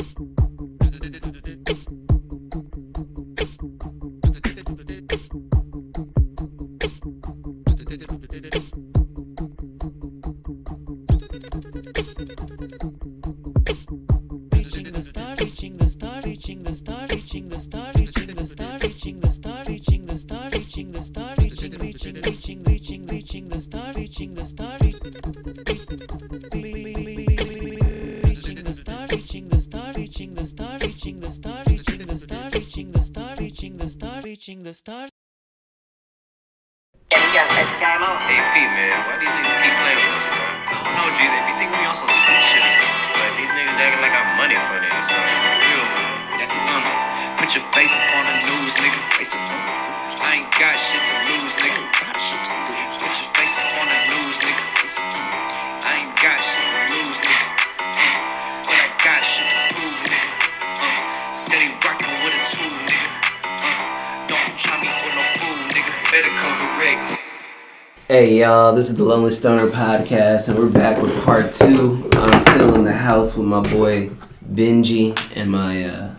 Peace. Y'all, this is the Lonely Stoner podcast, and we're back with part two. I'm still in the house with my boy Benji and my uh,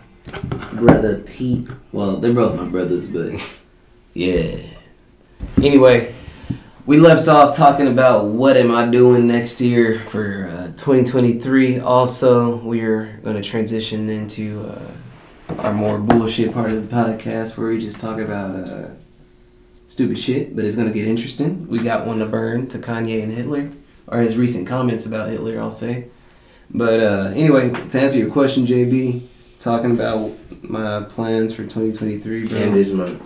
brother Pete. Well, they're both my brothers, but yeah. Anyway, we left off talking about what am I doing next year for uh, 2023. Also, we're going to transition into uh, our more bullshit part of the podcast where we just talk about. Stupid shit, but it's gonna get interesting. We got one to burn to Kanye and Hitler, or his recent comments about Hitler, I'll say. But uh, anyway, to answer your question, JB, talking about my plans for 2023, bro. And this month.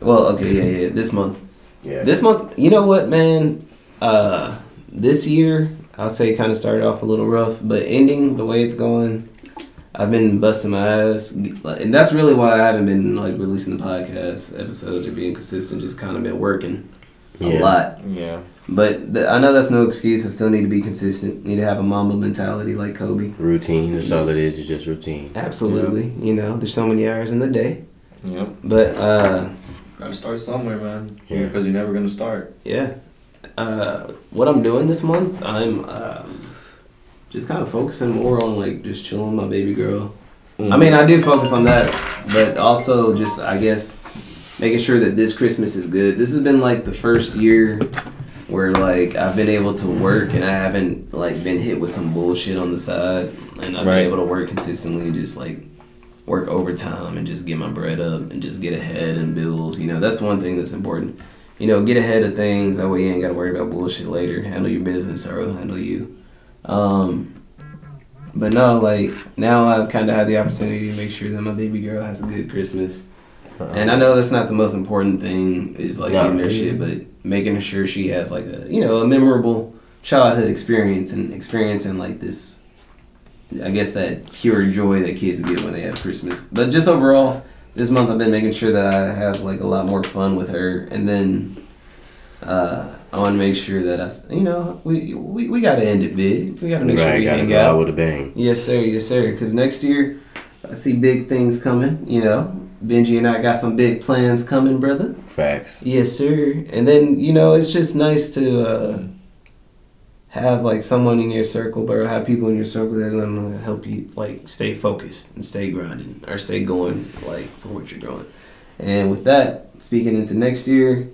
well, okay, yeah, yeah, this month. Yeah. This month, you know what, man? Uh, this year, I'll say it kind of started off a little rough, but ending the way it's going, I've been busting my ass, and that's really why I haven't been like releasing the podcast episodes or being consistent. Just kind of been working a Yeah. lot, Yeah. but th- I know that's no excuse. I still need to be consistent. Need to have a Mamba mentality like Kobe. Routine. That's all it is. It's just routine. Absolutely, you know, there's so many hours in the day, Yep. but uh, Gotta start somewhere, man. Yeah. Because you're never gonna start. Yeah. Uh, what I'm doing this month, I'm um, just kind of focusing more on like just chilling with my baby girl. I mean, I did focus on that, but also just I guess making sure that this Christmas is good. This has been like the first year where like I've been able to work and I haven't like been hit with some bullshit on the side, and I've Right. been able to work consistently, just like work overtime and just get my bread up and just get ahead and bills. You know, that's one thing that's important. You know, get ahead of things. That way you ain't got to worry about bullshit later. Handle your business or it'll handle you. Um, but no, like now I kind of have the opportunity to make sure that my baby girl has a good Christmas. And I know that's not the most important thing is like No. getting her shit, but making sure she has like a you know a memorable childhood experience and experiencing like this. I guess that pure joy that kids get when they have Christmas. But just overall, this month I've been making sure that I have like a lot more fun with her, and then uh, I want to make sure that I, you know, we we, we got to end it big. We got to make sure we Gotta hang go out. out with a bang. Yes, sir. Yes, sir. Because next year, I see big things coming. You know, Benji and I got some big plans coming, brother. Facts. Yes, sir. And then you know, it's just nice to uh, have like someone in your circle, bro. Have people in your circle that are gonna help you like stay focused and stay grinding or stay going like for what you're doing. And with that, speaking into next year,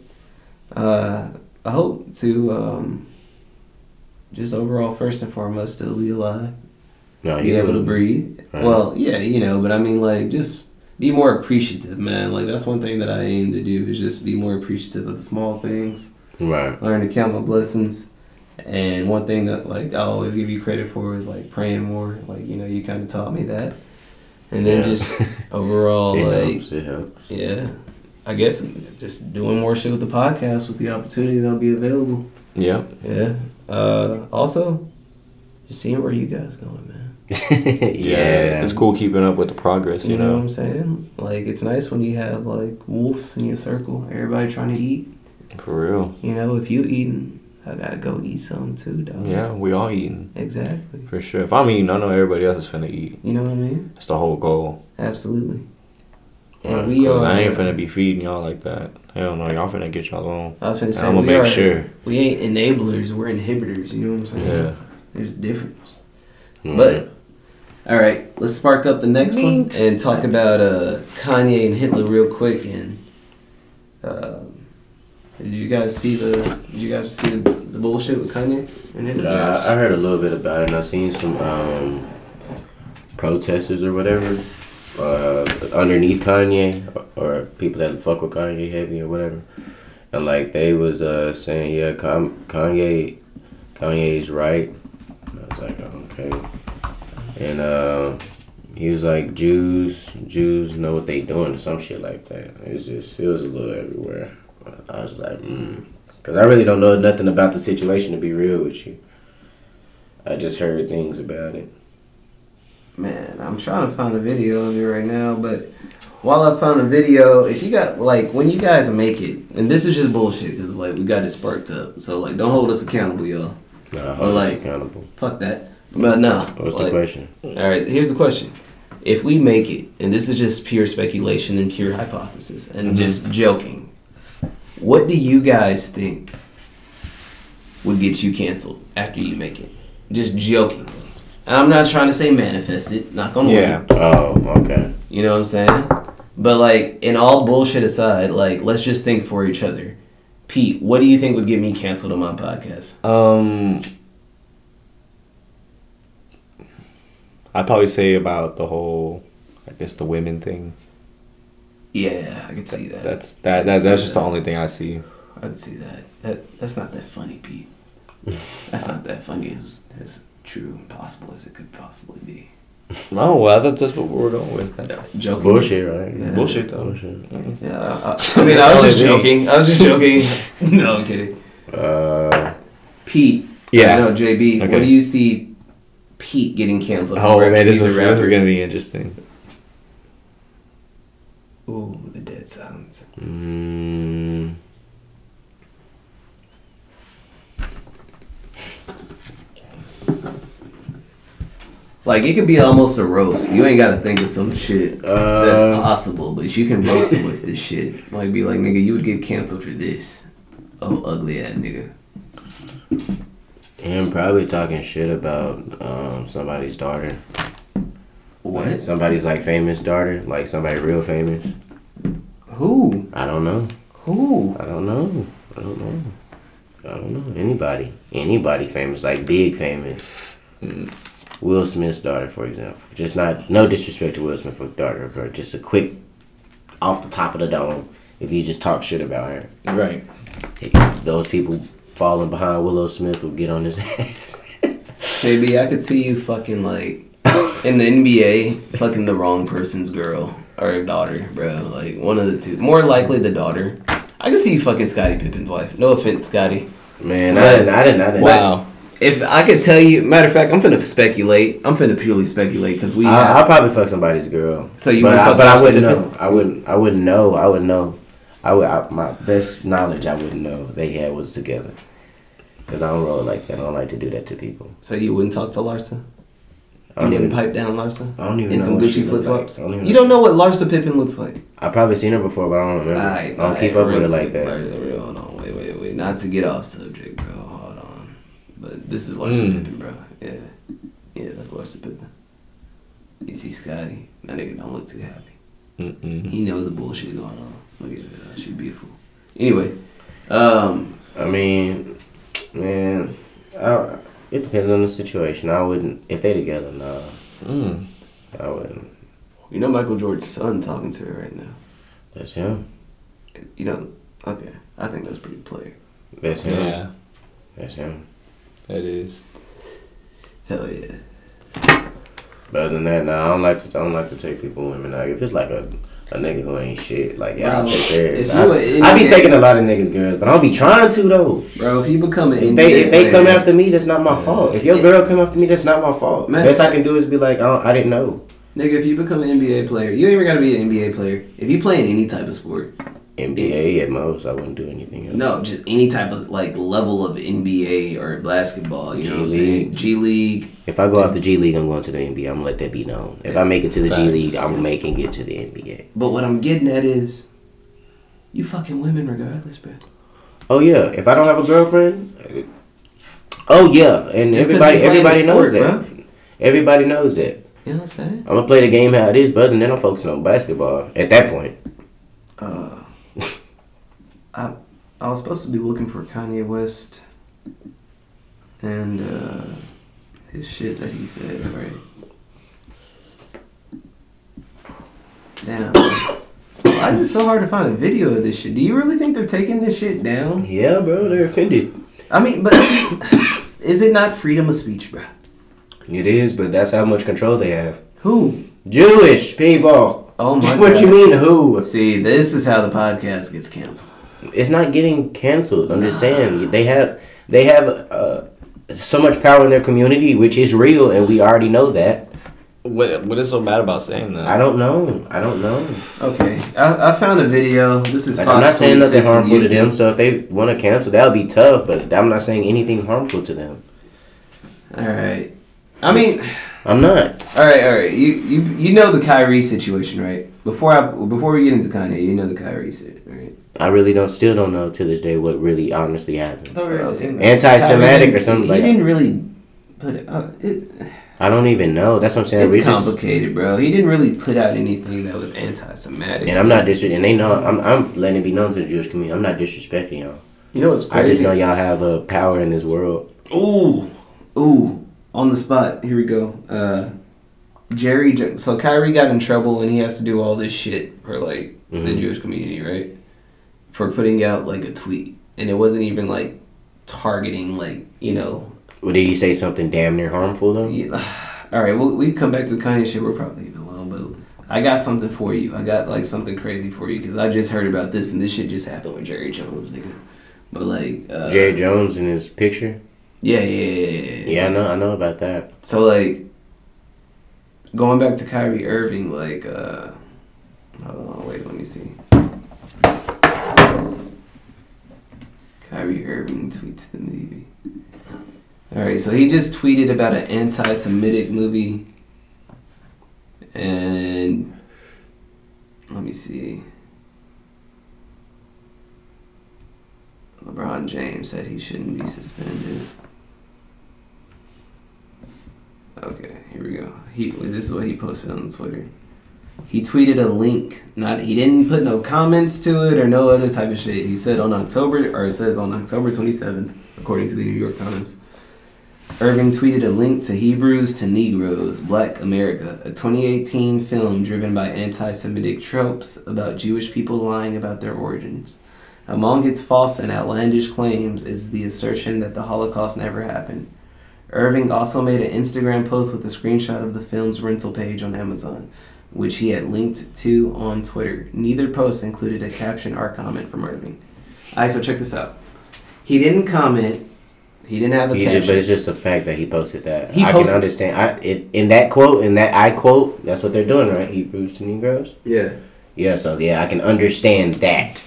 uh, I hope to um, just overall, first and foremost, to be alive No, be able to breathe. Right. Well, yeah, you know, but I mean, like, just be more appreciative, man. Like, that's one thing that I aim to do is just be more appreciative of the small things. Right. Learn to count my blessings. And one thing that, like, I always give you credit for is, like, praying more. Like, you know, you kind of taught me that. And then Yeah. just overall, it like, helps. It helps. yeah, I guess just doing more shit with the podcast with the opportunity that'll be available. Yeah. Yeah. Uh, also, just seeing where you guys going, man. yeah. It's cool keeping up with the progress, You you know what. I'm saying? Like it's nice when you have like wolves in your circle, everybody trying to eat. For real. You know, if you eating, I gotta go eat some too, dog. Yeah, we all eating. Exactly. For sure. If I'm eating, I know everybody else is finna eat. You know what I mean? That's the whole goal. Absolutely. And Right, we 'Cause are. I ain't finna be feeding y'all like that. Hell no, y'all finna get y'all own. I was finna say I'm gonna make are- sure. we ain't enablers. We're inhibitors. You know what I'm saying? Yeah. There's a difference. Right. But All right, let's spark up the next Minx. one and talk about uh, Kanye and Hitler real quick. And um, did you guys see the? Did you guys see the, the bullshit with Kanye and Hitler? Uh, I heard a little bit about it, and I seen some um, protesters or whatever uh, underneath Kanye or, people that fuck with Kanye heavy or whatever, and like they was uh, saying, yeah, Kanye, Kanye's right. And I was like, okay, and uh, he was like, Jews, Jews know what they doing, some shit like that. It's just it was a little everywhere. I was like, mm. Cause I really don't know nothing about the situation to be real with you. I just heard things about it. Man, I'm trying to find a video of it right now, but while I found a video, if you got like when you guys make it, and this is just bullshit because like we got it sparked up, so like don't hold us accountable, y'all. Nah, hold us like- accountable. Fuck that. But no. What's the question? All right, here's the question. If we make it, and this is just pure speculation and pure hypothesis and mm-hmm. just joking, what do you guys think would get you canceled after you make it? Just jokingly. I'm not trying to say manifest it, not gonna Yeah. Oh, okay. You know what I'm saying? But like, in all bullshit aside, like, let's just think for each other. Pete, what do you think would get me canceled on my podcast? Um, I'd probably say about the whole, I guess the women thing. Yeah, I could see that. That's that, that that's just the only thing I see. I could see that. That that's not that funny, Pete. That's not that funny true and possible as it could possibly be. Oh well, I thought that's what we were going with. Joking. Bullshit, right? Yeah. Bullshit though. Bullshit. Yeah, I, I, I mean, I was just joking. I was just joking. no, I'm kidding. Uh, Pete. Yeah. No, JB. Okay. What do you see Pete getting canceled? Oh for? man, this is, this is gonna be interesting. Ooh, the dead silence. mm, Like it could be almost a roast. You ain't gotta think of some shit Uh, that's possible, but you can roast him with this shit. Like be like, nigga, you would get canceled for this. Oh, ugly ass nigga. him probably talking shit about um, somebody's daughter. Like, What? somebody's like famous daughter, like somebody real famous. Who? I don't know. Who? I don't know. I don't know. I don't know. Anybody. Anybody famous, like big famous. Will Smith's daughter, for example. Just not, no disrespect to Will Smith's daughter, or just a quick, off the top of the dome, if you just talk shit about her. Right. Those people falling behind Willow Smith will get on his ass. Maybe I could see you fucking like in the NBA, fucking the wrong person's girl or daughter, bro. Like one of the two. More likely the daughter. I could see you fucking Scottie Pippen's wife. No offense, Scottie. Man, I didn't, I didn't, I didn't. Wow. If I could tell you, matter of fact, I'm finna speculate. I'm finna purely speculate because we I, have. I'll probably fuck somebody's girl. So you but I, but I wouldn't know. I wouldn't. I wouldn't know. I would know. I would. I, my best knowledge, I wouldn't know they had was together. Cause I don't roll like that. I don't like to do that to people. So you wouldn't talk to Larsa? I You don't didn't even. pipe down Larsa? I don't even In know some Gucci flip flops? I You don't know what Larsa Pippen looks like. I probably seen her before, but I don't remember. I don't keep up with her like that. Larsa, real- Hold on, wait, wait, wait. Not to get off subject, bro. Hold on. But this is Larsa Mm. Pippen, bro. Yeah. Yeah, that's Larsa Pippen. You see Scottie? That nigga don't look too happy. Mm-mm. He knows the bullshit going on. Look at her. She's beautiful. Anyway, um, I mean, man, I, it depends on the situation. I wouldn't if they together. Nah, Mm. I wouldn't. you know Michael Jordan's son talking to her right now. That's him. You know, okay. I think that's pretty player. That's him. Yeah, That's him. It is. Hell yeah. But other than that, nah, I don't like to. I don't like to take people women out. If it's like a a nigga who ain't shit, like yeah, I'll take theirs. if I, you be taking a lot of niggas girls, but I don't be trying to though. Bro, if you become an If NBA they if they come after me, that's not my fault. If your Yeah. girl come after me, that's not my fault. Man, Best I like- can do is be like, I, I didn't know. Nigga, if you become an NBA player, you ain't even gotta be an NBA player. If you play in any type of sport, NBA at most, I wouldn't do anything else. no, just any type of like level of NBA or basketball, you know what I'm saying? G League. If I go off the G League, I'm going to the NBA. I'm gonna let that be known. If I make it to the G League, I'm making it to the NBA. But what I'm getting at is, you fucking women regardless, bro. Oh yeah, if I don't have a girlfriend, oh yeah, and Just 'cause everybody everybody a knows sport, that. Everybody knows that. You know what I'm saying? I'm gonna play the game how it is, but then I'm focusing on basketball at that point. Uh, I I was supposed to be looking for Kanye West and uh, his shit that he said, right? Damn. Why is it so hard to find a video of this shit? Do you really think they're taking this shit down? Yeah, bro, they're offended. I mean, but is it not freedom of speech, bro? It is, but that's how much control they have. Who? Jewish people. Oh my god. what God. you mean who? See, this is how the podcast gets canceled. It's not getting canceled. I'm just saying they have they have uh, so much power in their community, which is real, and we already know that. What What is so bad about saying that? I don't know. I don't know. Okay, I, I found a video. This is Like, I'm not saying nothing harmful to them. So if they want to cancel, that'll be tough. But I'm not saying anything harmful to them. All right. I mean, I'm not. all right, all right. You you you know the Kyrie situation, right? Before I before we get into Kanye, you know the Kyrie situation, right? I really don't. Still don't know to this day what really honestly happened. Okay. Anti-Semitic or something He like didn't really put it. Uh, it I don't even know. That's what I'm saying. it's We just complicated, bro. He didn't really put out anything that was anti-Semitic. and I'm not dis. And they know I'm. I'm letting it be known to the Jewish community. I'm not disrespecting y'all. You know what's crazy? I just know y'all have a power in this world. Ooh, ooh, on the spot. Here we go. Uh, Jerry. So Kyrie got in trouble, and he has to do all this shit for like the Mhm. Jewish community, right? For putting out like a tweet, and it wasn't even like targeting like you know. Well, did he say something damn near harmful though? Yeah. All right, well, we come back to the Kanye shit. We're probably even alone, but I got something for you. I got like something crazy for you because I just heard about this, and this shit just happened with Jerry Jones, nigga. But like, uh, Jerry Jones in his picture. yeah, yeah, yeah, yeah, Yeah, I know. I know about that. So like going back to Kyrie Irving, like uh hold on, wait, let me see. Kyrie Irving tweets the movie. Alright, so he just tweeted about an anti Semitic movie and let me see. LeBron James said he shouldn't be suspended. Okay, here we go. He this is what he posted on Twitter. He tweeted a link. Not he didn't put no comments to it or no other type of shit. He said on October or it says on October 27th, according to the New York Times. Irving tweeted a link to Hebrews to Negroes, Black America, a 2018 film driven by anti Semitic tropes about Jewish people lying about their origins. Among its false and outlandish claims is the assertion that the Holocaust never happened. Irving also made an Instagram post with a screenshot of the film's rental page on Amazon, which he had linked to on Twitter. Neither post included a caption or comment from Irving. Alright, so check this out. He didn't comment. He didn't have a He's caption. just, but it's just the fact that he posted that. He I posted- can understand. I it, in that quote, in that I quote, that's what they're doing, right? Hebrews to Negroes. yeah. Yeah, so yeah, I can understand that.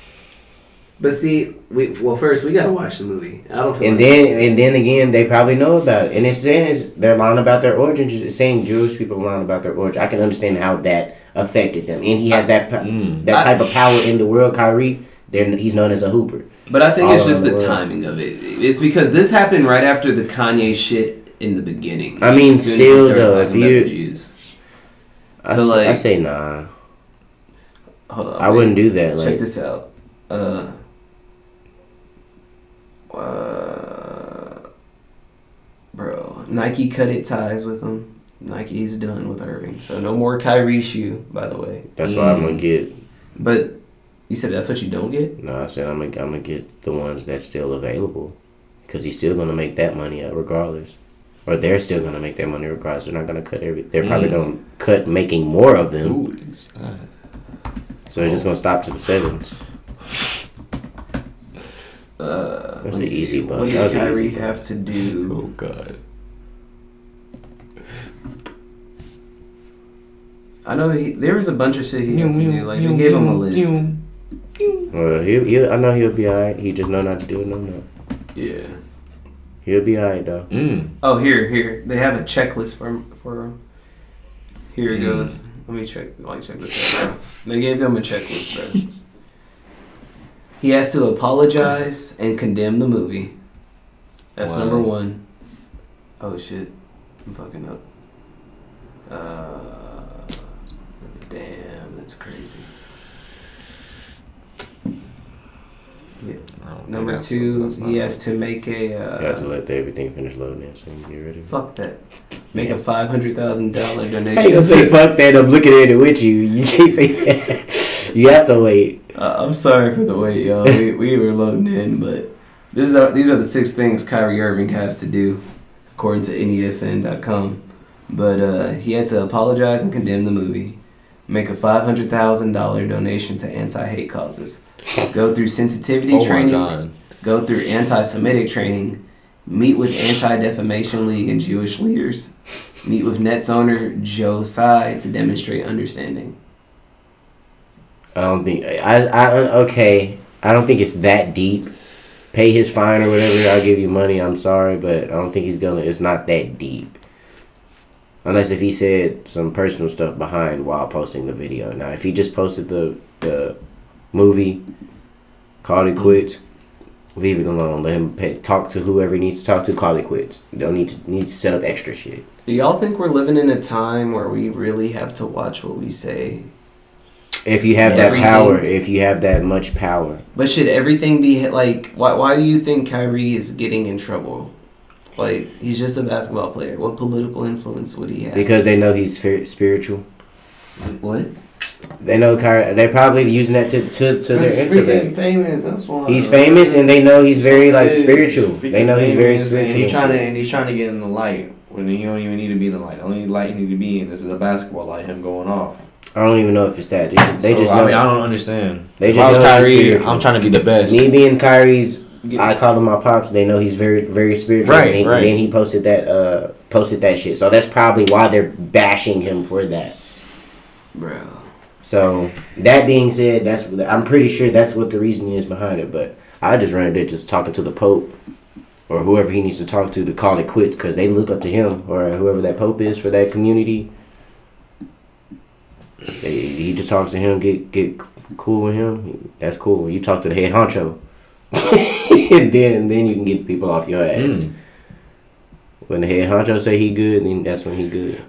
But see, we well first we gotta watch the movie. I don't. Feel And like- then and then again, they probably know about it. And it's saying is they're lying about their origins. It's saying Jewish people lying about their origin. I can understand how that affected them. And he has that Mm. that I- type of power in the world. Kyrie, then he's known as a hooper. But I think it's just the the timing of it. It's because this happened right after the Kanye shit in the beginning. I mean, As soon as he still, though, if you- the Jews. I, So, s- like- I say nah. Hold on, I wait. wouldn't do that. Check Like this out. Uh, uh, bro, Nike cut it ties with him. Nike's done with Irving, so no more Kyrie shoe. By the way, that's what I'm Mm. gonna get. but you said that's what you don't get. No, I said I'm gonna I'm gonna get the ones that's still available, because he's still gonna make that money uh, regardless, or they're still gonna make that money regardless. They're not gonna cut every. They're probably Mm. gonna cut making more of them. Ooh, it's not- So it's just gonna stop to the sevens. Uh, That's let me an see. easy buck. What That did was Kyrie have to do? Oh God. I know he. There was a bunch of shit he had to do. Like they gave him a list. Well, he he I know he'll be alright. He just know not to do it no more. Yeah. He'll be alright though. Mm. Oh, here, here. They have a checklist for for him. Here it Mm. goes. Let me check. Like check this out. Bro. They gave them a checklist, bro. He has to apologize and condemn the movie. That's Wow. number one. Oh shit, I'm fucking up. Uh, damn, that's crazy. Yeah. I Number two, he has to make a. Uh, You have to let everything finish loading in so you can get ready. fuck that. Make a five hundred thousand dollar How you donation. gonna say fuck that? I'm looking at it with you. You can't say that. You have to wait. Uh, I'm sorry for the wait, y'all. We, we were loading in, but this is these are the six things Kyrie Irving has to do, according to NESN.com. But uh, he had to apologize and condemn the movie, make a five hundred thousand dollar donation to anti-hate causes, go through sensitivity Oh training, go through anti-Semitic training, meet with Anti-Defamation League and Jewish leaders, meet with Nets owner Joe Tsai to demonstrate understanding. I don't think I, I okay. I don't think it's that deep. Pay his fine or whatever. I'll give you money. I'm sorry, but I don't think he's gonna. It's not that deep. Unless if he said some personal stuff behind while posting the video. Now, if he just posted the the movie, called it quits, leave it alone. Let him pay, talk to whoever he needs to talk to. Call it quits. You don't need to need to set up extra shit. Do y'all think we're living in a time where we really have to watch what we say? If you have that power, if you have that much power, But should everything be like? Why? Why do you think Kyrie is getting in trouble? Like he's just a basketball player. What political influence would he have? because they know he's spiritual. what? They know Kyrie. They're probably using that to to, to their He's famous. That's why He's famous, and they know he's very like spiritual. They know he's very spiritual. And he's trying to, and he's trying to get in the light when he don't even need to be in the light. The only light he need to be in is the basketball light. Him going off. I don't even know if it's that. They just, they So, just know. I mean, I don't understand. They If just I was know Kyrie. I'm trying to be the best. me being Kyrie's, I call him my pops. They know he's very very spiritual. Right, and he, right. then he posted that uh posted that shit. So that's probably why they're bashing him for that. Bro. So that being said, that's I'm pretty sure that's what the reasoning is behind it. But I just run it just talking to the Pope or whoever he needs to talk to to call it quits because they look up to him or whoever that Pope is for that community. They, he just talks to him, get get cool with him. That's cool. You talk to the head honcho, and then then you can get people off your ass. Mm. When the head honcho say he good, then that's when he good.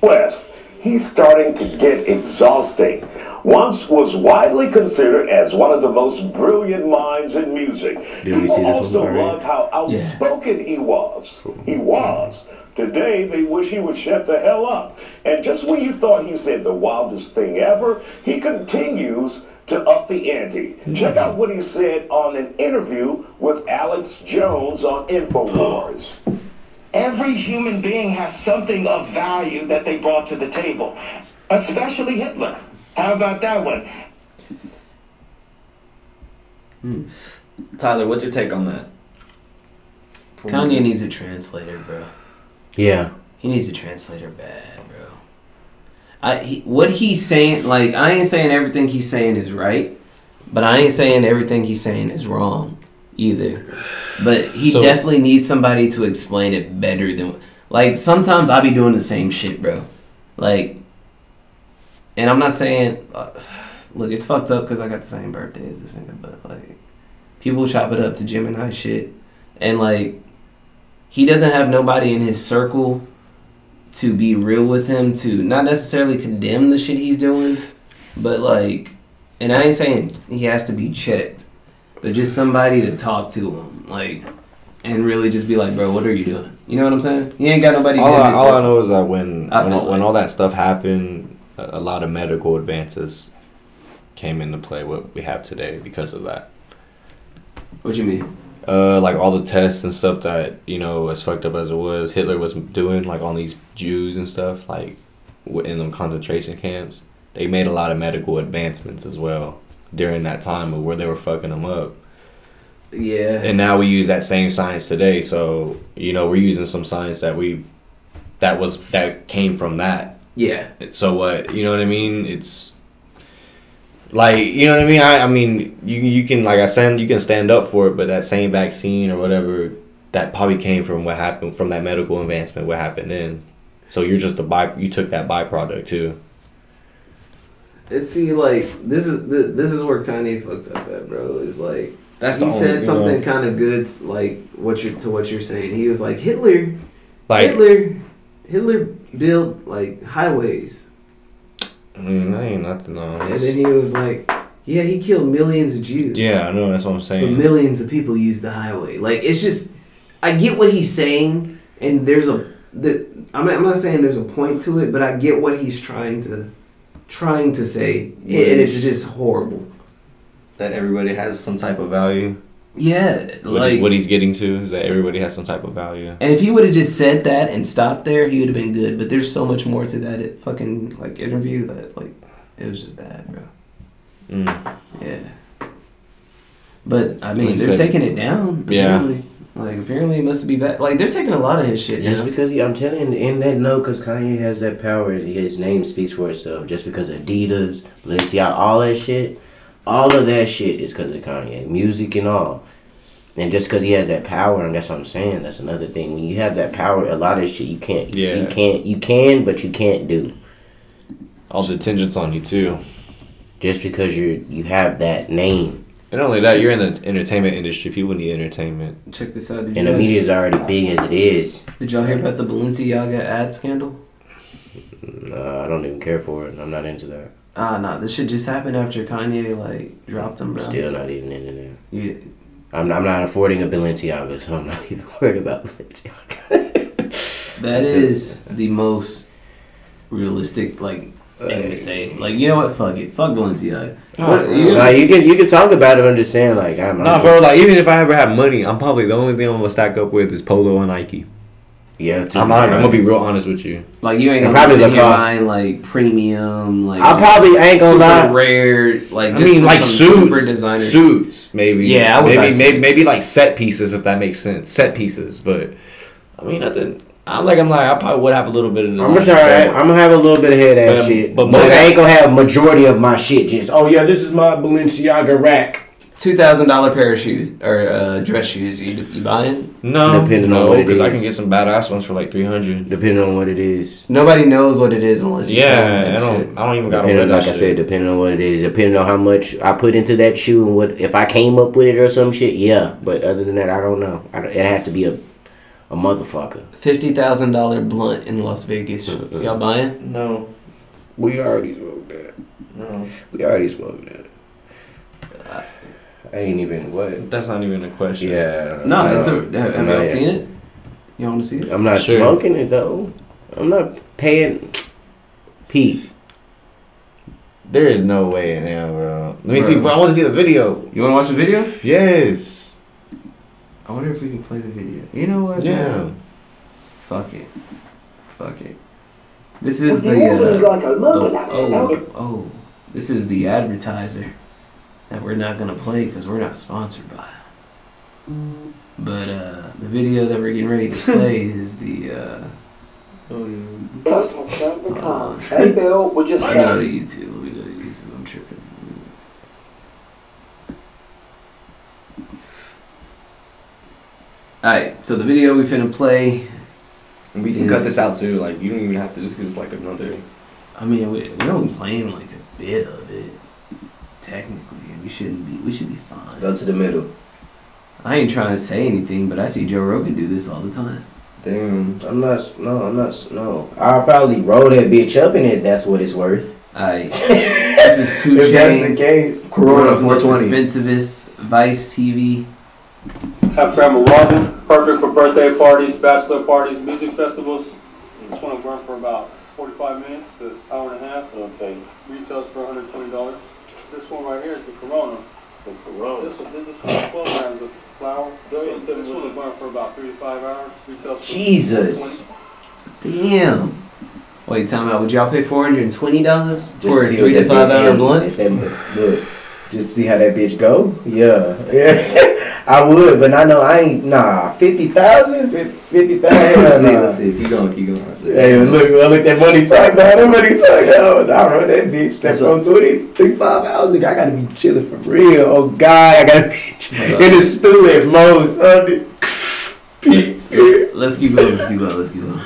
West, he's starting to get exhausting. Once was widely considered as one of the most brilliant minds in music. Did we People see this also already? loved how outspoken he was. He was. Today, they wish he would shut the hell up. And just when you thought he said the wildest thing ever, he continues to up the ante. Hmm. Check out what he said on an interview with Alex Jones on InfoWars. Every human being has something of value that they brought to the table, especially Hitler. How about that one? Hmm. Tyler, what's your take on that? Kanye needs a translator, bro. Yeah. He needs a translator bad, bro. I he, what he's saying, like I ain't saying everything he's saying is right, but I ain't saying everything he's saying is wrong either. But he So- definitely needs somebody to explain it better than like sometimes I be doing the same shit, bro. Like, and I'm not saying, uh, look, it's fucked up because I got the same birthday as this nigga, but like, people chop it up to Gemini shit, and like, he doesn't have nobody in his circle to be real with him to not necessarily condemn the shit he's doing, but like, and I ain't saying he has to be checked, but just somebody to talk to him, like, and really just be like, bro, what are you doing? You know what I'm saying? He ain't got nobody. all, I, all I know is that when I when, all- when all that stuff happened, a, a lot of medical advances came into play. What we have today because of that. What you mean? Uh, like all the tests and stuff that you know, as fucked up as it was, Hitler was doing, like on these Jews and stuff, like in them concentration camps. They made a lot of medical advancements as well during that time of where they were fucking them up. Yeah. and now we use that same science today so you know we're using some science that we that was that came from that yeah. so what you know what i mean it's like you know what i mean i, I mean you you can like i said you can stand up for it but that same vaccine or whatever that probably came from what happened from that medical advancement what happened then so you're just a by you took that byproduct too It's see like this is th- this is where Kanye fucks up at, bro. Is like That's he the only- said you something know. kind of good, like what you're to what you're saying. He was like Hitler, like Hitler, Hitler built like highways. I mean, that ain't nothing. No. And then he was like, yeah, he killed millions of Jews. Yeah, I know. That's what I'm But saying. millions of people use the highway. Like it's just, I get what he's saying, and there's a, the, I'm, not- I'm not saying there's a point to it, but I get what he's trying to, trying to say, and it's just horrible. that everybody has some type of value. Yeah, What, like, he- what he's getting to is that everybody has some type of value. and if he would have just said that and stopped there, he would have been good. But there's so much more to that it fucking like interview that like it was just bad, bro. Mm. Yeah. But I mean, Like they're said- taking it down. Yeah. Apparently. Like apparently it must be bad. Like they're taking a lot of his shit Just down. because he, I'm telling you, in that note, because Kanye has that power, his name speaks for itself. Just because Adidas, Balenciaga, all that shit, all of that shit is because of Kanye, music and all. And just because he has that power, and that's what I'm saying, that's another thing. When you have that power, a lot of shit you can't, Yeah. you can't, you can, but you can't do. All the attention's on you too. Just because you you have that name, And not only that, you're in the entertainment industry. People need entertainment. Check this out. Did, and the guys- media is already big as it is. did y'all hear about the Balenciaga ad scandal? Uh, I don't even care for it. I'm not into that. Ah, nah, this shit just happened after Kanye like dropped him, bro. Still not even in that. Yeah. I'm, I'm not affording a Balenciaga, so I'm not even worried about Balenciaga. That That's the most realistic like thing to say. Like, you know what? Fuck it. Fuck Balenciaga. What- you Nah, you can you can talk about it. I'm just saying, like I'm. I'm Nah, bro. Like even if I ever have money, I'm probably the only thing I'm gonna stack up with is Polo and Nike. Yeah, to I'm, be I'm gonna be real honest with you. Like you ain't And gonna probably probably sit here buying like premium, like I probably ain't gonna super lie. rare, like I just mean, like suits, super designer. suits, maybe. Yeah, I would maybe maybe suits. maybe like set pieces if that makes sense. Set pieces, but I mean nothing. I'm like I'm like I probably would have a little bit of. I'm gonna design, try. but- I'm gonna have a little bit of head ass But- shit, but but, I ain't gonna have majority of my shit. Just oh yeah, this is my Balenciaga rack. Two thousand dollar pair of shoes or uh, dress shoes. You you buying? No, Depending no, on what it because I can get some badass ones for like three hundred. Depending on what it is. Nobody knows what it is unless you tell them Yeah, I don't. I don't even got Depending, to like I said, depending on what it is, depending on how much I put into that shoe and what if I came up with it or some shit. Yeah, but other than that, I don't know. I, don't- it had to be a a motherfucker. Fifty thousand dollar blunt in Las Vegas. Y'all buying? No, We already smoked that. no, We already smoked that. I ain't even what. that's not even a question. Yeah. No, it's a. Have, have y'all seen it? You want to see it? I'm not Sure. smoking it though. I'm not paying. Pete. There is no way in hell, bro. Let me see. Bro. Bro, I want to see the video. You want to watch the video? Yes. I wonder if we can play the video. You know what? Yeah. man? Fuck it. Fuck it. This is Would the. Uh, like a mother oh, oh, oh. This is the advertiser that we're not gonna play because we're not sponsored by. But uh, the video that we're getting ready to play is the. Uh, Customer service uh, account. Hey, Bill, we just let me go to YouTube. Let me go to YouTube. I'm tripping. Alright, so the video we finna play. We can Is- cut this out too. Like you don't even have to. This is like another. I mean, we, we're only playing like a bit of it. Technically, we shouldn't be. We should be fine. Go to the middle. I ain't trying to say anything, but I see Joe Rogan do this all the time. Damn. I'm not. No, I'm not. No. I'll probably roll that bitch up in it. That's what it's worth. I. this is two If that's the Chainz. case. Corona 420. Expensivest Vice TV. Have Grandma Walden, perfect for birthday parties, bachelor parties, music festivals. This one will run for about 45 minutes to hour and a half. Okay. Retails for $120. This one right here is the Corona. The Corona. This one, this one is 12 grams of flour. This one, this one will burn for about three to five hours. Retails for Jesus. Damn. Wait, time out. Would y'all pay four hundred and twenty dollars for a three to five bitch- hour hey, blunt? that- Look, just see how that bitch go. Yeah, yeah. I would, but I know I ain't. Nah, fifty thousand, fifty thousand. Let's see. Let's see. Keep going. Keep going. Hey, look, I look that money talk down. That money talk down. I run that bitch. That's from 20, 35 hours. Nigga, I gotta be chilling for real. Oh God, I gotta be in the stool at most. Let's keep going. Let's keep going. Let's keep going.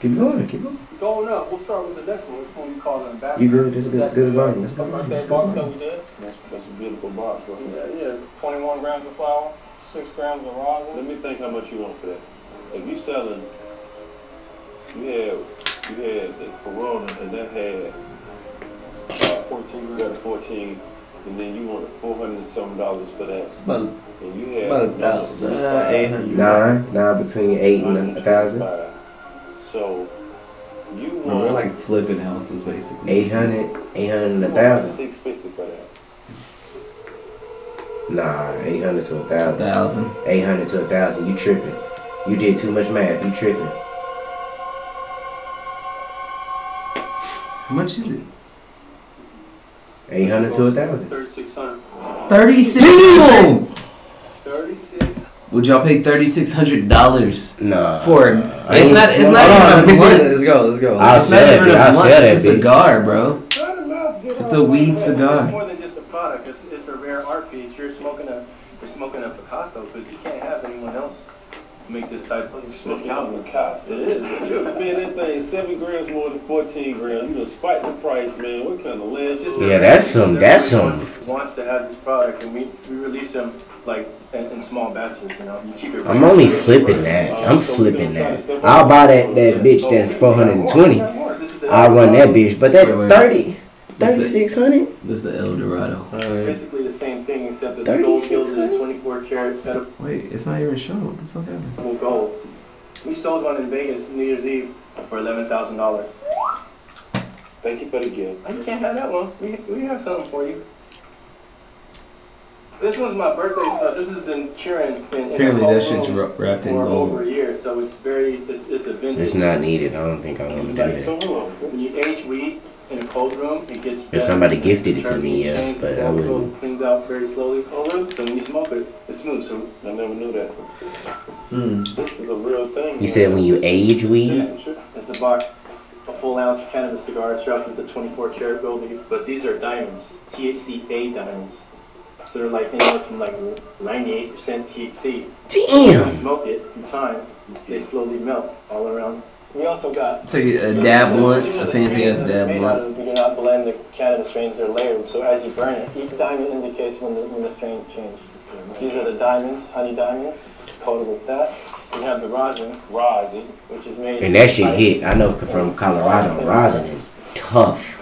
Keep going. Keep going. Going up. We'll start with the next one. This one we call Ambassador. You good? That's a good- It's good actually, volume. That's good a volume. birthday That's good box volume. that we did. That's, that's a beautiful box. Yeah, yeah. 21 grams of flour, six grams of rosin. Let me think how much you want for that. If you selling, you had you had the Corona and that had uh, fourteen. You got a fourteen, and then you wanted four hundred and some dollars for that. about, And you had about a thousand. Uh, eight hundred. Nine, nine between eight and a thousand. So you Bro, want we're like flipping ounces basically. 800, 800 and a thousand. six fifty for that. Nah, 800 to a thousand. Thousand. 800 to a thousand. You tripping. You did too much math. You tripping. How much is it? 800 to a thousand. Thirty-six hundred. Thirty-six. Damn! Thirty-six. Would y'all pay thirty-six hundred dollars Nah. for? I It's not. It's not Hold even let a me see blunt. it. Let's go. Let's go. I'll It's sell not that even bitch. a I'll blunt. sell that It's a cigar, bro. It's a weed cigar. It's more than just a product. It's, it's a rare art piece. You're smoking a you're smoking a Picasso, but you can't have anyone else make this type of Smoking out discount. the cost. It is. Man, that thing seven grams more than fourteen grams. You know, spike the price, man. What kind of land? It's just Yeah, that's some- that's some- Wants, wants to have this product, and we, we release them like in, in small batches. You know, you keep it. I'm only flipping that. Uh, I'm flipping that. I'll buy that, that bitch that's 420. I'll run that bitch. But that Wait, wait. 30, This is 3600? This is the El Dorado. Basically the same thing, except it's gold gilded, 24 karat edible Wait, it's not even showing. What the fuck happened? gold. We sold one in Vegas New Year's Eve for eleven thousand dollars. Thank you for the gift. You can't have that one. We, we have something for you. This one's my birthday stuff. This has been curing in, in Apparently a that cold shit's room wrapped in for over a year, so it's very it's, it's a vintage. It's not needed. I don't think I want to do Like, that. So hold when you age weed in a cold room, it gets. If better. somebody gifted it to me, yeah, exchange, but I wouldn't. Cleans out very slowly. Oh, really? So when you smoke it, it's smooth. So I never knew that. Hmm. This is a real thing. You said when you age weed? It's a box, a full ounce cannabis cigar. It's wrapped with the 24 karat gold leaf, but these are diamonds, THC-A diamonds. So they're like anywhere from like 98% THC. Damn. You smoke it through time, they slowly melt all around. We also got It's like a dab blunt, a fancy ass dab blunt. We do not blend the cannabis strains; they're layered. So as you burn it, each diamond indicates when the when the strains change. These are the diamonds, honey diamonds. It's coated with that. We have the rosin, rosin, which is made. And that shit hit. I know from Colorado. Rosin is tough.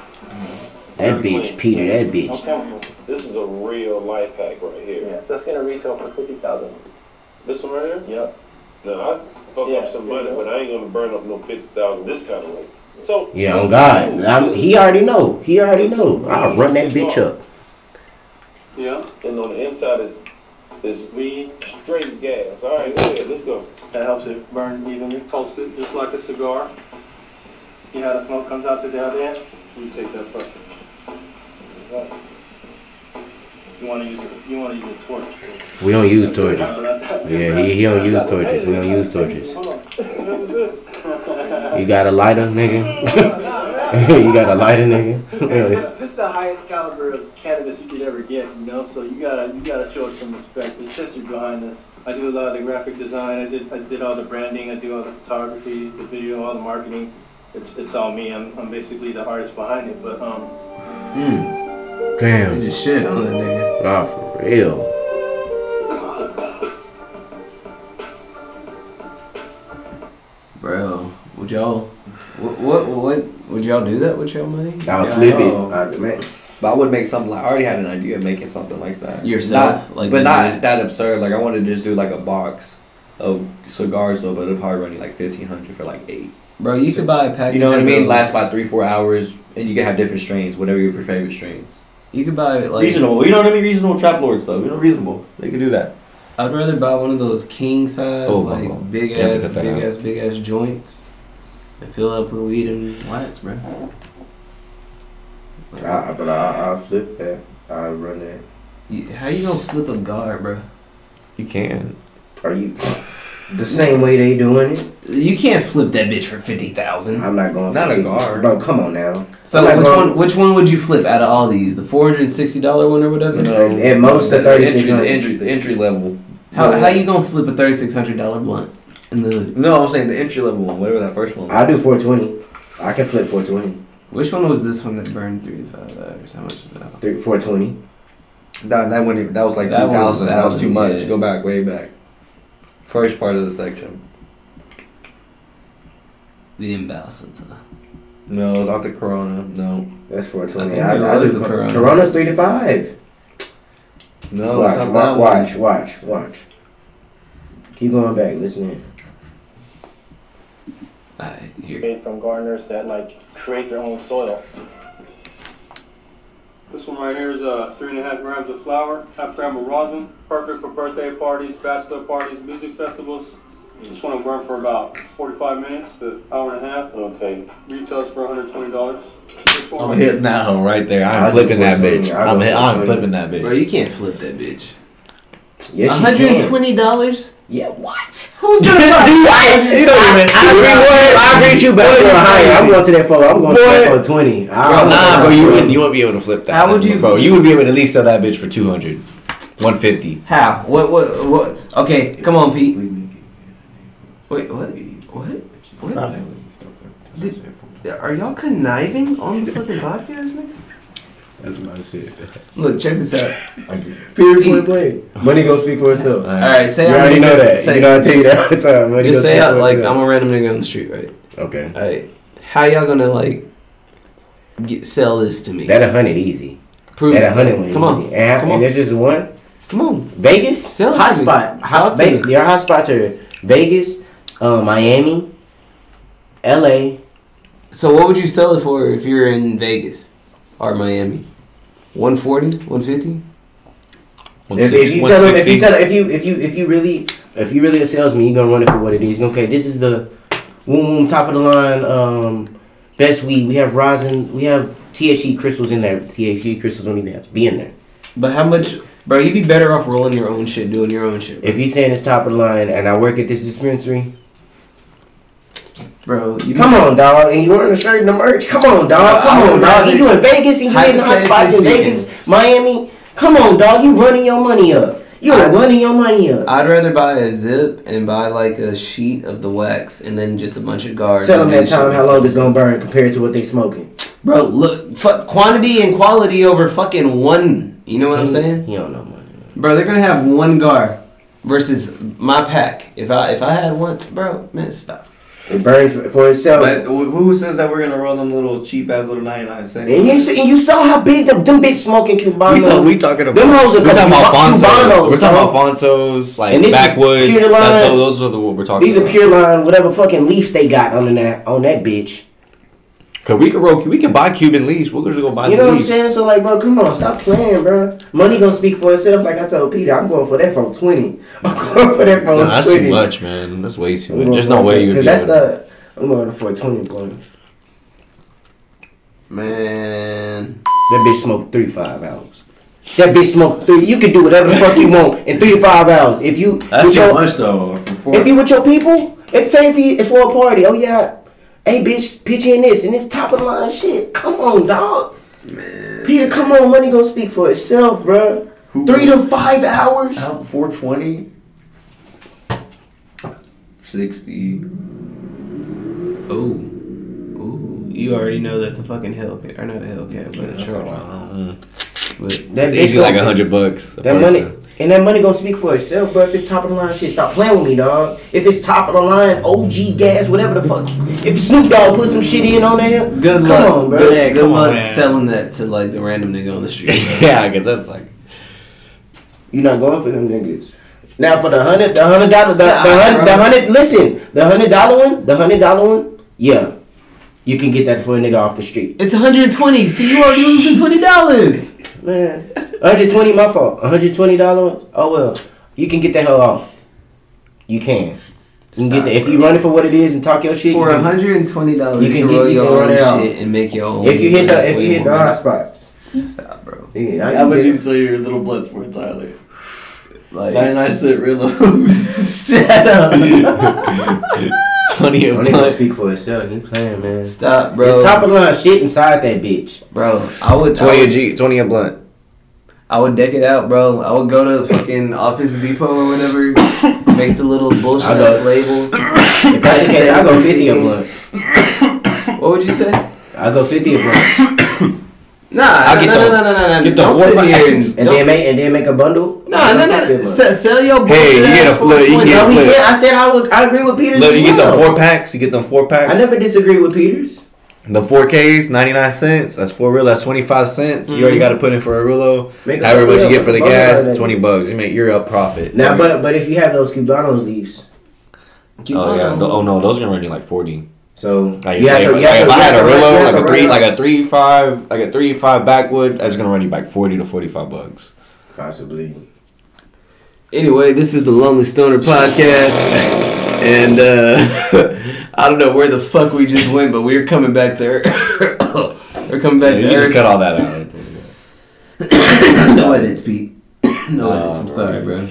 That bitch, Peter, that bitch. Chemicals. This is a real life hack right here. Yeah, that's gonna retail for fifty thousand. This one right here? Yep. No, I fuck Yeah, up some money, but I ain't gonna burn up no fifty thousand this kind of way. So Yeah, on God. I'm, he already know. He already know. I'll run that bitch up. Yeah. And on the inside is is Weed straight gas. All right, go ahead, let's go. that helps it burn evenly. Toast it just like a cigar. See how the smoke comes out to the other end? You take that first. You wanna use it? You wanna use a torch? We don't use torches. Yeah, he, he don't use torches. We don't use torches. You got a lighter, nigga? you got a lighter, nigga? This this is the highest caliber of cannabis you could ever get, you know. So you gotta you gotta show us some respect. There's history behind this. I do a lot of the graphic design. I did I did all the branding. I do all the photography, the video, all the marketing. It's it's all me. I'm I'm basically the artist behind it. But um, Hmm. You Damn. just shit on that nigga. Nah, for real. Bro, would y'all, what, what, what, would y'all do that with y'all money? I'll Yeah. flip it. know. I, man, But I would make something like I already had an idea of making something like that Yourself? Not- Like but not did? that absurd. Like I wanted to just do like a box of cigars though, but it'll probably run you like fifteen hundred for like eight. Bro, you could buy a pack. You know what I mean? those. Last about three four hours, and you can have different strains, whatever your favorite strains. You could buy like. reasonable, you know what I mean? Reasonable trap lords though, you know, reasonable. They could do that. I'd rather buy one of those king size, Oh, like oh, oh. big You ass, big out. ass, big ass joints, and fill up with weed and wax, bro. I, but I, I'll flip that. I'll run that. You- How you gonna flip a guard, bro? You can. Are you the same way they doing it? You can't flip that bitch for fifty thousand. I'm not going for Not a guard. Bro, come on now. So I'm which going- one? Which one would you flip out of all these? The four hundred and sixty dollar one or whatever. No. At most, the the entry, 3600. the entry, the entry level. How how you gonna flip a thirty six hundred dollar blunt in the? No, I'm saying the entry level one, whatever that first one. I'll do 420. I can flip 420. Which one was this one that burned three five dollars? How much was that? Three, 420. That that went. That was like That three that That was was- too much. yeah. Go back, way back. First part of the section. The imbalanced. No, not the Corona. No. That's four I twenty. I, it I, do the Corona. Corona's three to five. No, watch, it's not wa- one. watch, watch, watch. Keep going back. Listen in. Alright, here. Made from gardeners that like create their own soil. This one right here is uh, three and a half grams of flour, half gram of rosin, perfect for birthday parties, bachelor parties, music festivals. This one will burn for about 45 minutes to hour and a half. Okay. Retails for $120. I'm hitting that home right there. I'm I'll flipping that bitch. I'll I'm hit, I'm flipping that bitch. Bro, you can't flip that bitch. Yes, you hundred and can. twenty dollars? Yeah, what? Who's gonna fuck What? You don't even- I agree with you. I agree with you, but I'm going higher. I'm going to that for. I'm going to that for twenty. Bro, nah, bro, you wouldn't. You wouldn't be able to flip that. How would you- bro? You would be able to at least sell that bitch for 200, 150. How? What? What? What? Okay, come on, Pete. Wait, what? What? What? Did, are y'all conniving on the fucking podcast, nigga? That's what I said. Look, check this out. Period. Point blank. Money gonna speak for itself. All right, say You I'm already know that. Say, You know I tell you that all the time. Money Just gonna say speak out for like. I'm a random nigga on the street, right? Okay. All right. How y'all gonna like get sell this to me? That a hundred easy. Prove That it. a hundred one Come on. easy. And, Come and on. there's just one. Come on. Vegas. Sell hot spot. Hot, Ve- Your hot spots are Vegas, uh, Miami, L.A. So what would you sell it for if you're in Vegas or Miami? 140, 150? If, if you tell them, if you tell if you if you if you really if you really a salesman, you're gonna run it for what it is. Okay, this is the boom boom top of the line um, best weed. We have rosin. We have THC crystals in there. THC crystals don't even have to be in there. But how much, bro? You'd be better off rolling your own shit, doing your own shit, If you're saying it's top of the line, and I work at this dispensary, bro. You come on, dog, and you wearing a shirt and the merch. Come on, dog. Come on, dog. you in Vegas and you hitting hot spots in Vegas, Miami. Come on, dog. You running your money up. You are running your money up. I'd rather buy a zip and buy like a sheet of the wax and then just a bunch of guards. Tell them that time how long it's gonna burn compared to what they smoking. Bro, look, fuck quantity and quality over fucking one. You know what I'm saying? You don't know money. Bro, they're gonna have one gar versus my pack. If I if I had one, bro, man, stop. It burns for, for itself. But wh- who says that we're gonna roll them little cheap ass little 99 cent? And you, see, and you saw how big them, them bitch smoking Cubano. We, talk, we talking about. Them hoes are we're talking about Cubanos, Frontos. We're talking bro. about Frontos, like And this is backwoods. pure That, line. those are the what we're talking These are pure line, whatever fucking leaves they got on that on that bitch. Cause we can roll. We can buy Cuban leaves. We'll just go buy You the know what I'm leaves. saying? So like, bro, come on, stop playing, bro. Money gonna speak for itself. Like I told Peter, I'm going for that from twenty. I'm going for that from Nah, that's twenty. too much, man. That's way too much. There's no way you would Cause be that's able the. I'm going for twenty blunt. Man, That bitch smoked three five hours. That bitch smoked three. You can do whatever the fuck you want in three to five hours. If you That's too your- much though. For four. If you with your people, if say if you if for a party, oh yeah, hey bitch, pitch in this and it's top of the line shit. Come on, dog. man. Peter, come on, money gonna speak for itself, bruh. Three to five hours. Out 420. 60. Oh. Oh. You already know that's a fucking Hellcat, or not a Hellcat, but a truck. But That It's easy like a hundred bucks. That person. money and that money gonna speak for itself, bro. If it's top of the line shit, stop playing with me, dog. If it's top of the line, OG gas, whatever the fuck. If Snoop Dogg put some shit in on there, good come luck, on, bro. Good, Yeah, good come on, luck man. selling that to like the random nigga on the street. bro. yeah, cause that's like. You're not going for them niggas. Now for the hundred, the hundred dollar, the, the, hundred, the hundred. Listen, the hundred dollar one, the hundred dollar one. Yeah, you can get that for a nigga off the street. It's 120, so you are losing twenty dollars. Man, 120, my fault. 120 dollars. Oh well, you can get that hell off. You can. You can get that if you run it for what it is and talk your shit. For you can- 120 dollars, You you can can get- roll you can your run own it off. shit and make your own. if you hit the if you hit the more hot spots. Stop, bro. Yeah, I How can much get you it. sell your little blood sport, Tyler? Like, 99 cent real low. shut up. 20 a Don't even month. speak for itself. You playing, man. Stop, bro. It's top of the line shit inside that bitch. bro. I would, I 20 a would, G, 20 a blunt. I would deck it out, bro. I would go to fucking Office Depot or whatever, make the little bullshit ass labels. If that's the case, I go 50 a blunt. What would you say? I go 50 a blunt. Nah, I'll no, get no, the- no, no, no, no. get the Don't sit here and And then make and then make a bundle. No, no, no. much. Sell, your Hey, you get a- look, you 420. get- No, oh. we I said I would. I agree with Peters. Look, you get the four packs. You get them four packs. I never disagree with Peters. The 4Ks, 99 cents. That's four real. That's 25 cents. You already got to put in for a Rillo. Make a However much you get for the gas, that. 20 bucks. You make you're up profit. Now, Right. but but if you have those Cubanos leaves, oh yeah, th- oh no, those are gonna run you like 40. so Like, you have like, to. You have like, to. if I had a to- you Rillo, like a three, run- like a three five, like a three five backwood, that's gonna run you like 40 to 45 bucks. possibly. Anyway, this is the Lonely Stoner podcast, and uh, I don't know where the fuck we just went, but we're coming back to Earth. we're coming back you to just Earth. cut all that out. no edits, Pete. No edits. I'm sorry, bro.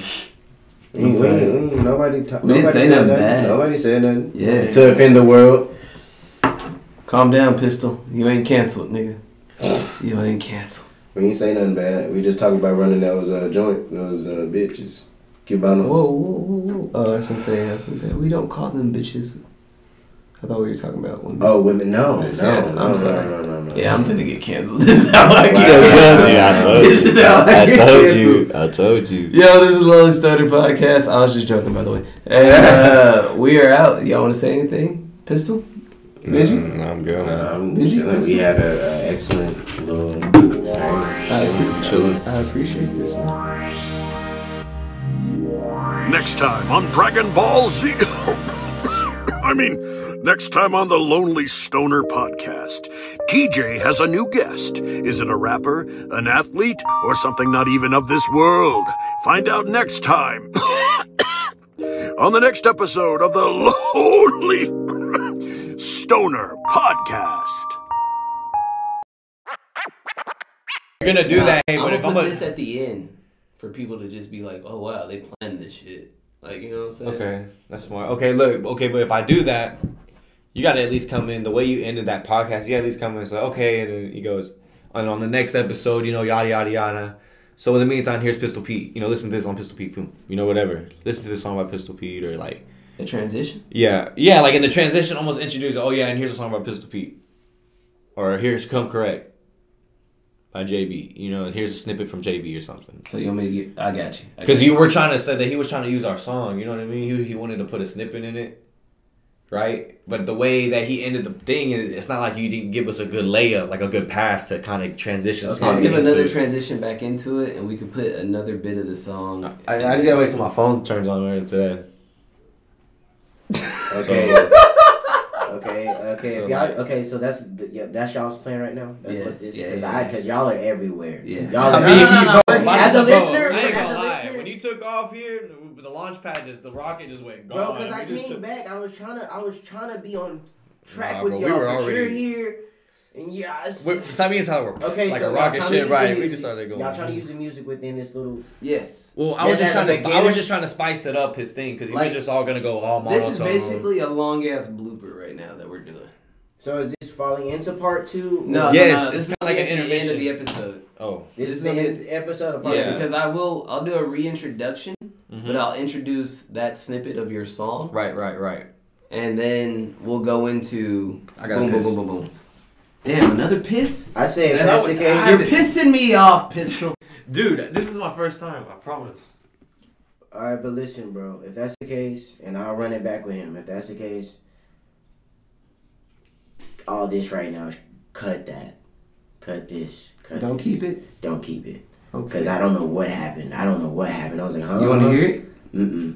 We, we, we, nobody. ta- We didn't say nothing nothing. bad. Nobody said nothing. Yeah. To offend the world. Calm down, pistol. You ain't canceled, nigga. You ain't canceled. We ain't say nothing bad. We just talking about running those uh, joint, those uh, bitches, Cubanos. Whoa, whoa, whoa, whoa. Oh, that's what I'm saying. That's what I'm saying. We don't call them bitches. I thought we were talking about women. Oh, women, no, no, Yeah, no, I'm no, sorry. no, no, no. Yeah, I'm gonna get canceled. This is how I get canceled. I told This is how I, I get it. I told canceled. you. I told you. Yo, this is Lonely Stoner Podcast. I was just joking, by the way. And, uh, we are out. Y'all want to say anything? Pistol? Benji? Mm, I'm good. man. Um, Did you- chilling. we had an excellent little. I, Chilling. I appreciate this. Next time on Dragon Ball Z. I mean, next time on the Lonely Stoner podcast. TJ has a new guest. Is it a rapper, an athlete, or something not even of this world? Find out next time. on the next episode of the Lonely Stoner podcast. You're gonna do that, hey, I'm but if I'm put gonna. this at the end for people to just be like, oh wow, they planned this shit. Like, you know what I'm saying? Okay, that's smart. Okay, look, okay, but if I do that, you gotta at least come in the way you ended that podcast. You gotta at least come in and say, okay, and then he goes, and on the next episode, you know, yada yada yada. So in the meantime, here's Pistol Pete. You know, listen to this on Pistol Pete. Boom. You know, whatever. Listen to this song by Pistol Pete or like, The transition? yeah, yeah, like in the transition, almost introduce. Oh yeah, and here's a song by Pistol Pete, or here's Come Correct by JB. You know, and here's a snippet from JB or something. So you want me to get, I got you. Because you were trying to say that he was trying to use our song, you know what I mean? He, he wanted to put a snippet in it, right? But the way that he ended the thing, it's not like you didn't give us a good layup, like a good pass to kind of transition. Okay, I'll give into another it. transition back into it, and we could put another bit of the song. I, I just gotta wait till my phone turns on right today. Okay. okay. Okay. So, if y'all, like- okay. So that's yeah, that's y'all's plan right now. That's Yeah, what this because yeah, I yeah. because y'all are everywhere. Yeah. Y'all I mean, no, no, you no, no, as a listener, as a listener- When you took off here, the, the launch pad just, the rocket just went gone. bro. Because I came took- back, I was trying to I was trying to be on track Nah, with bro, y'all. were but you're here, and yeah. I s- Wait, tell me and Tyler were Okay, like so a rocket trying ship, use the right? We music- just started going. Y'all trying to use the music within this little. Yes. Well, I was Just just trying to. I was just trying to spice it up his thing because he Like, was just all gonna go all monotone. This is basically a long ass blooper right now that we're doing. So is this falling into part two? No, Yes, no, no. it's This kinda like an be at the end of the episode. Oh, This, This is is the end episode of part Yeah, two. because I will. I'll do a reintroduction, Mhm. but I'll introduce that snippet of your song, right, right, right. and then we'll go into I got a boom, boom, boom, boom, boom. Damn, another piss. I say if that's I the would- case. You're pissing me off, pistol. Dude, this is my first time. I promise. All right, but listen, bro. If that's the case, and I'll run it back with him. If that's the case, all this right now, cut that, cut this, cut. Don't this. keep it. Don't keep it, Okay. because I don't know what happened. I don't know what happened. I was like, huh? You want to hear it? Mm-mm.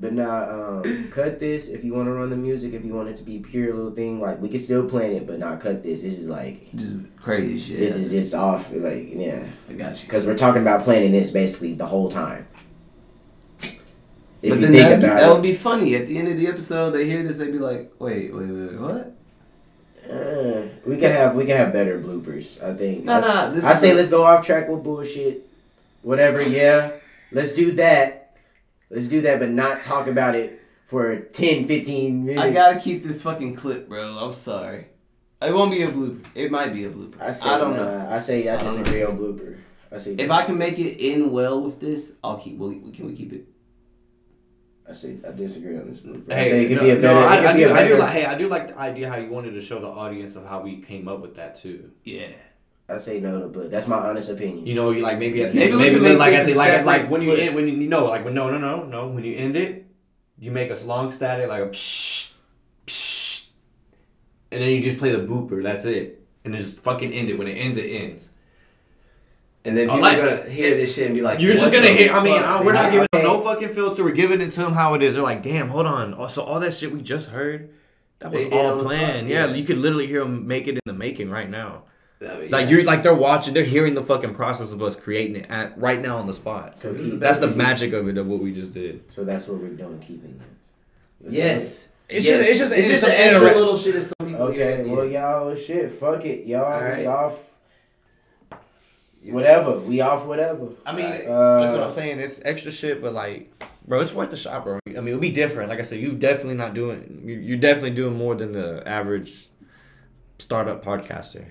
But nah, um, cut this if you want to run the music. If you want it to be pure little thing, like we can still plan it, but not cut this. This is like Just crazy shit. this is just off. Like yeah, I got you. because we're talking about planning this basically the whole time. If but you then think that, about that it, would be funny. At the end of the episode, they hear this, they'd be like, "Wait, wait, wait, what?" Uh, we can have we can have better bloopers. I think. No, no. This I say a- let's go off track with bullshit. Whatever, yeah. Let's do that. Let's do that, but not talk about it for 10, 15 minutes. I gotta keep this fucking clip, bro. I'm sorry. It won't be a blooper. It might be a blooper. I, say, I don't nah, know. I say I I disagree on blooper. I say If I can make it in well with this, I'll keep. Will we, can we keep it? I say I disagree on this. Bro. I Hey, say it could no, be a no, better. I, it could I be do, a I do like. Hey, I do like the idea how you wanted to show the audience of how we came up with that too. Yeah. I say no to, but that's my honest opinion. You know, you like maybe at the Maybe end, maybe like this at the like like when you clip. end when you no like when no no no no when you end it, you make a long static like a psh, psh, and then you just play the booper. That's it, and just fucking end it. When it ends, it ends. And then I people like- are gonna hear this shit and be like, You're just gonna hear. I mean, fuck, uh, we're not man?" giving them no fucking filter. We're giving it to them how it is. They're like, damn, hold on. Oh, So all that shit we just heard, that was They did on all the planned. spot, Yeah, yeah. you could literally hear them make it in the making right now. I mean, Like yeah. you're like they're watching, they're hearing the fucking process of us creating it at right now on the spot. So keep- That's the magic of it of what we just did. So that's what we're doing, keeping it. Is Yes. It's Yes. just it's just it's just an an extra interact- little shit if some people Okay, well, y'all, shit, fuck it, y'all, All right. we off. Whatever, we off whatever. I mean, Uh, that's what I'm saying. It's extra shit, but like, bro, it's worth the shot, bro. I mean, it'll be different. Like I said, you definitely not doing. You're definitely doing more than the average startup podcaster.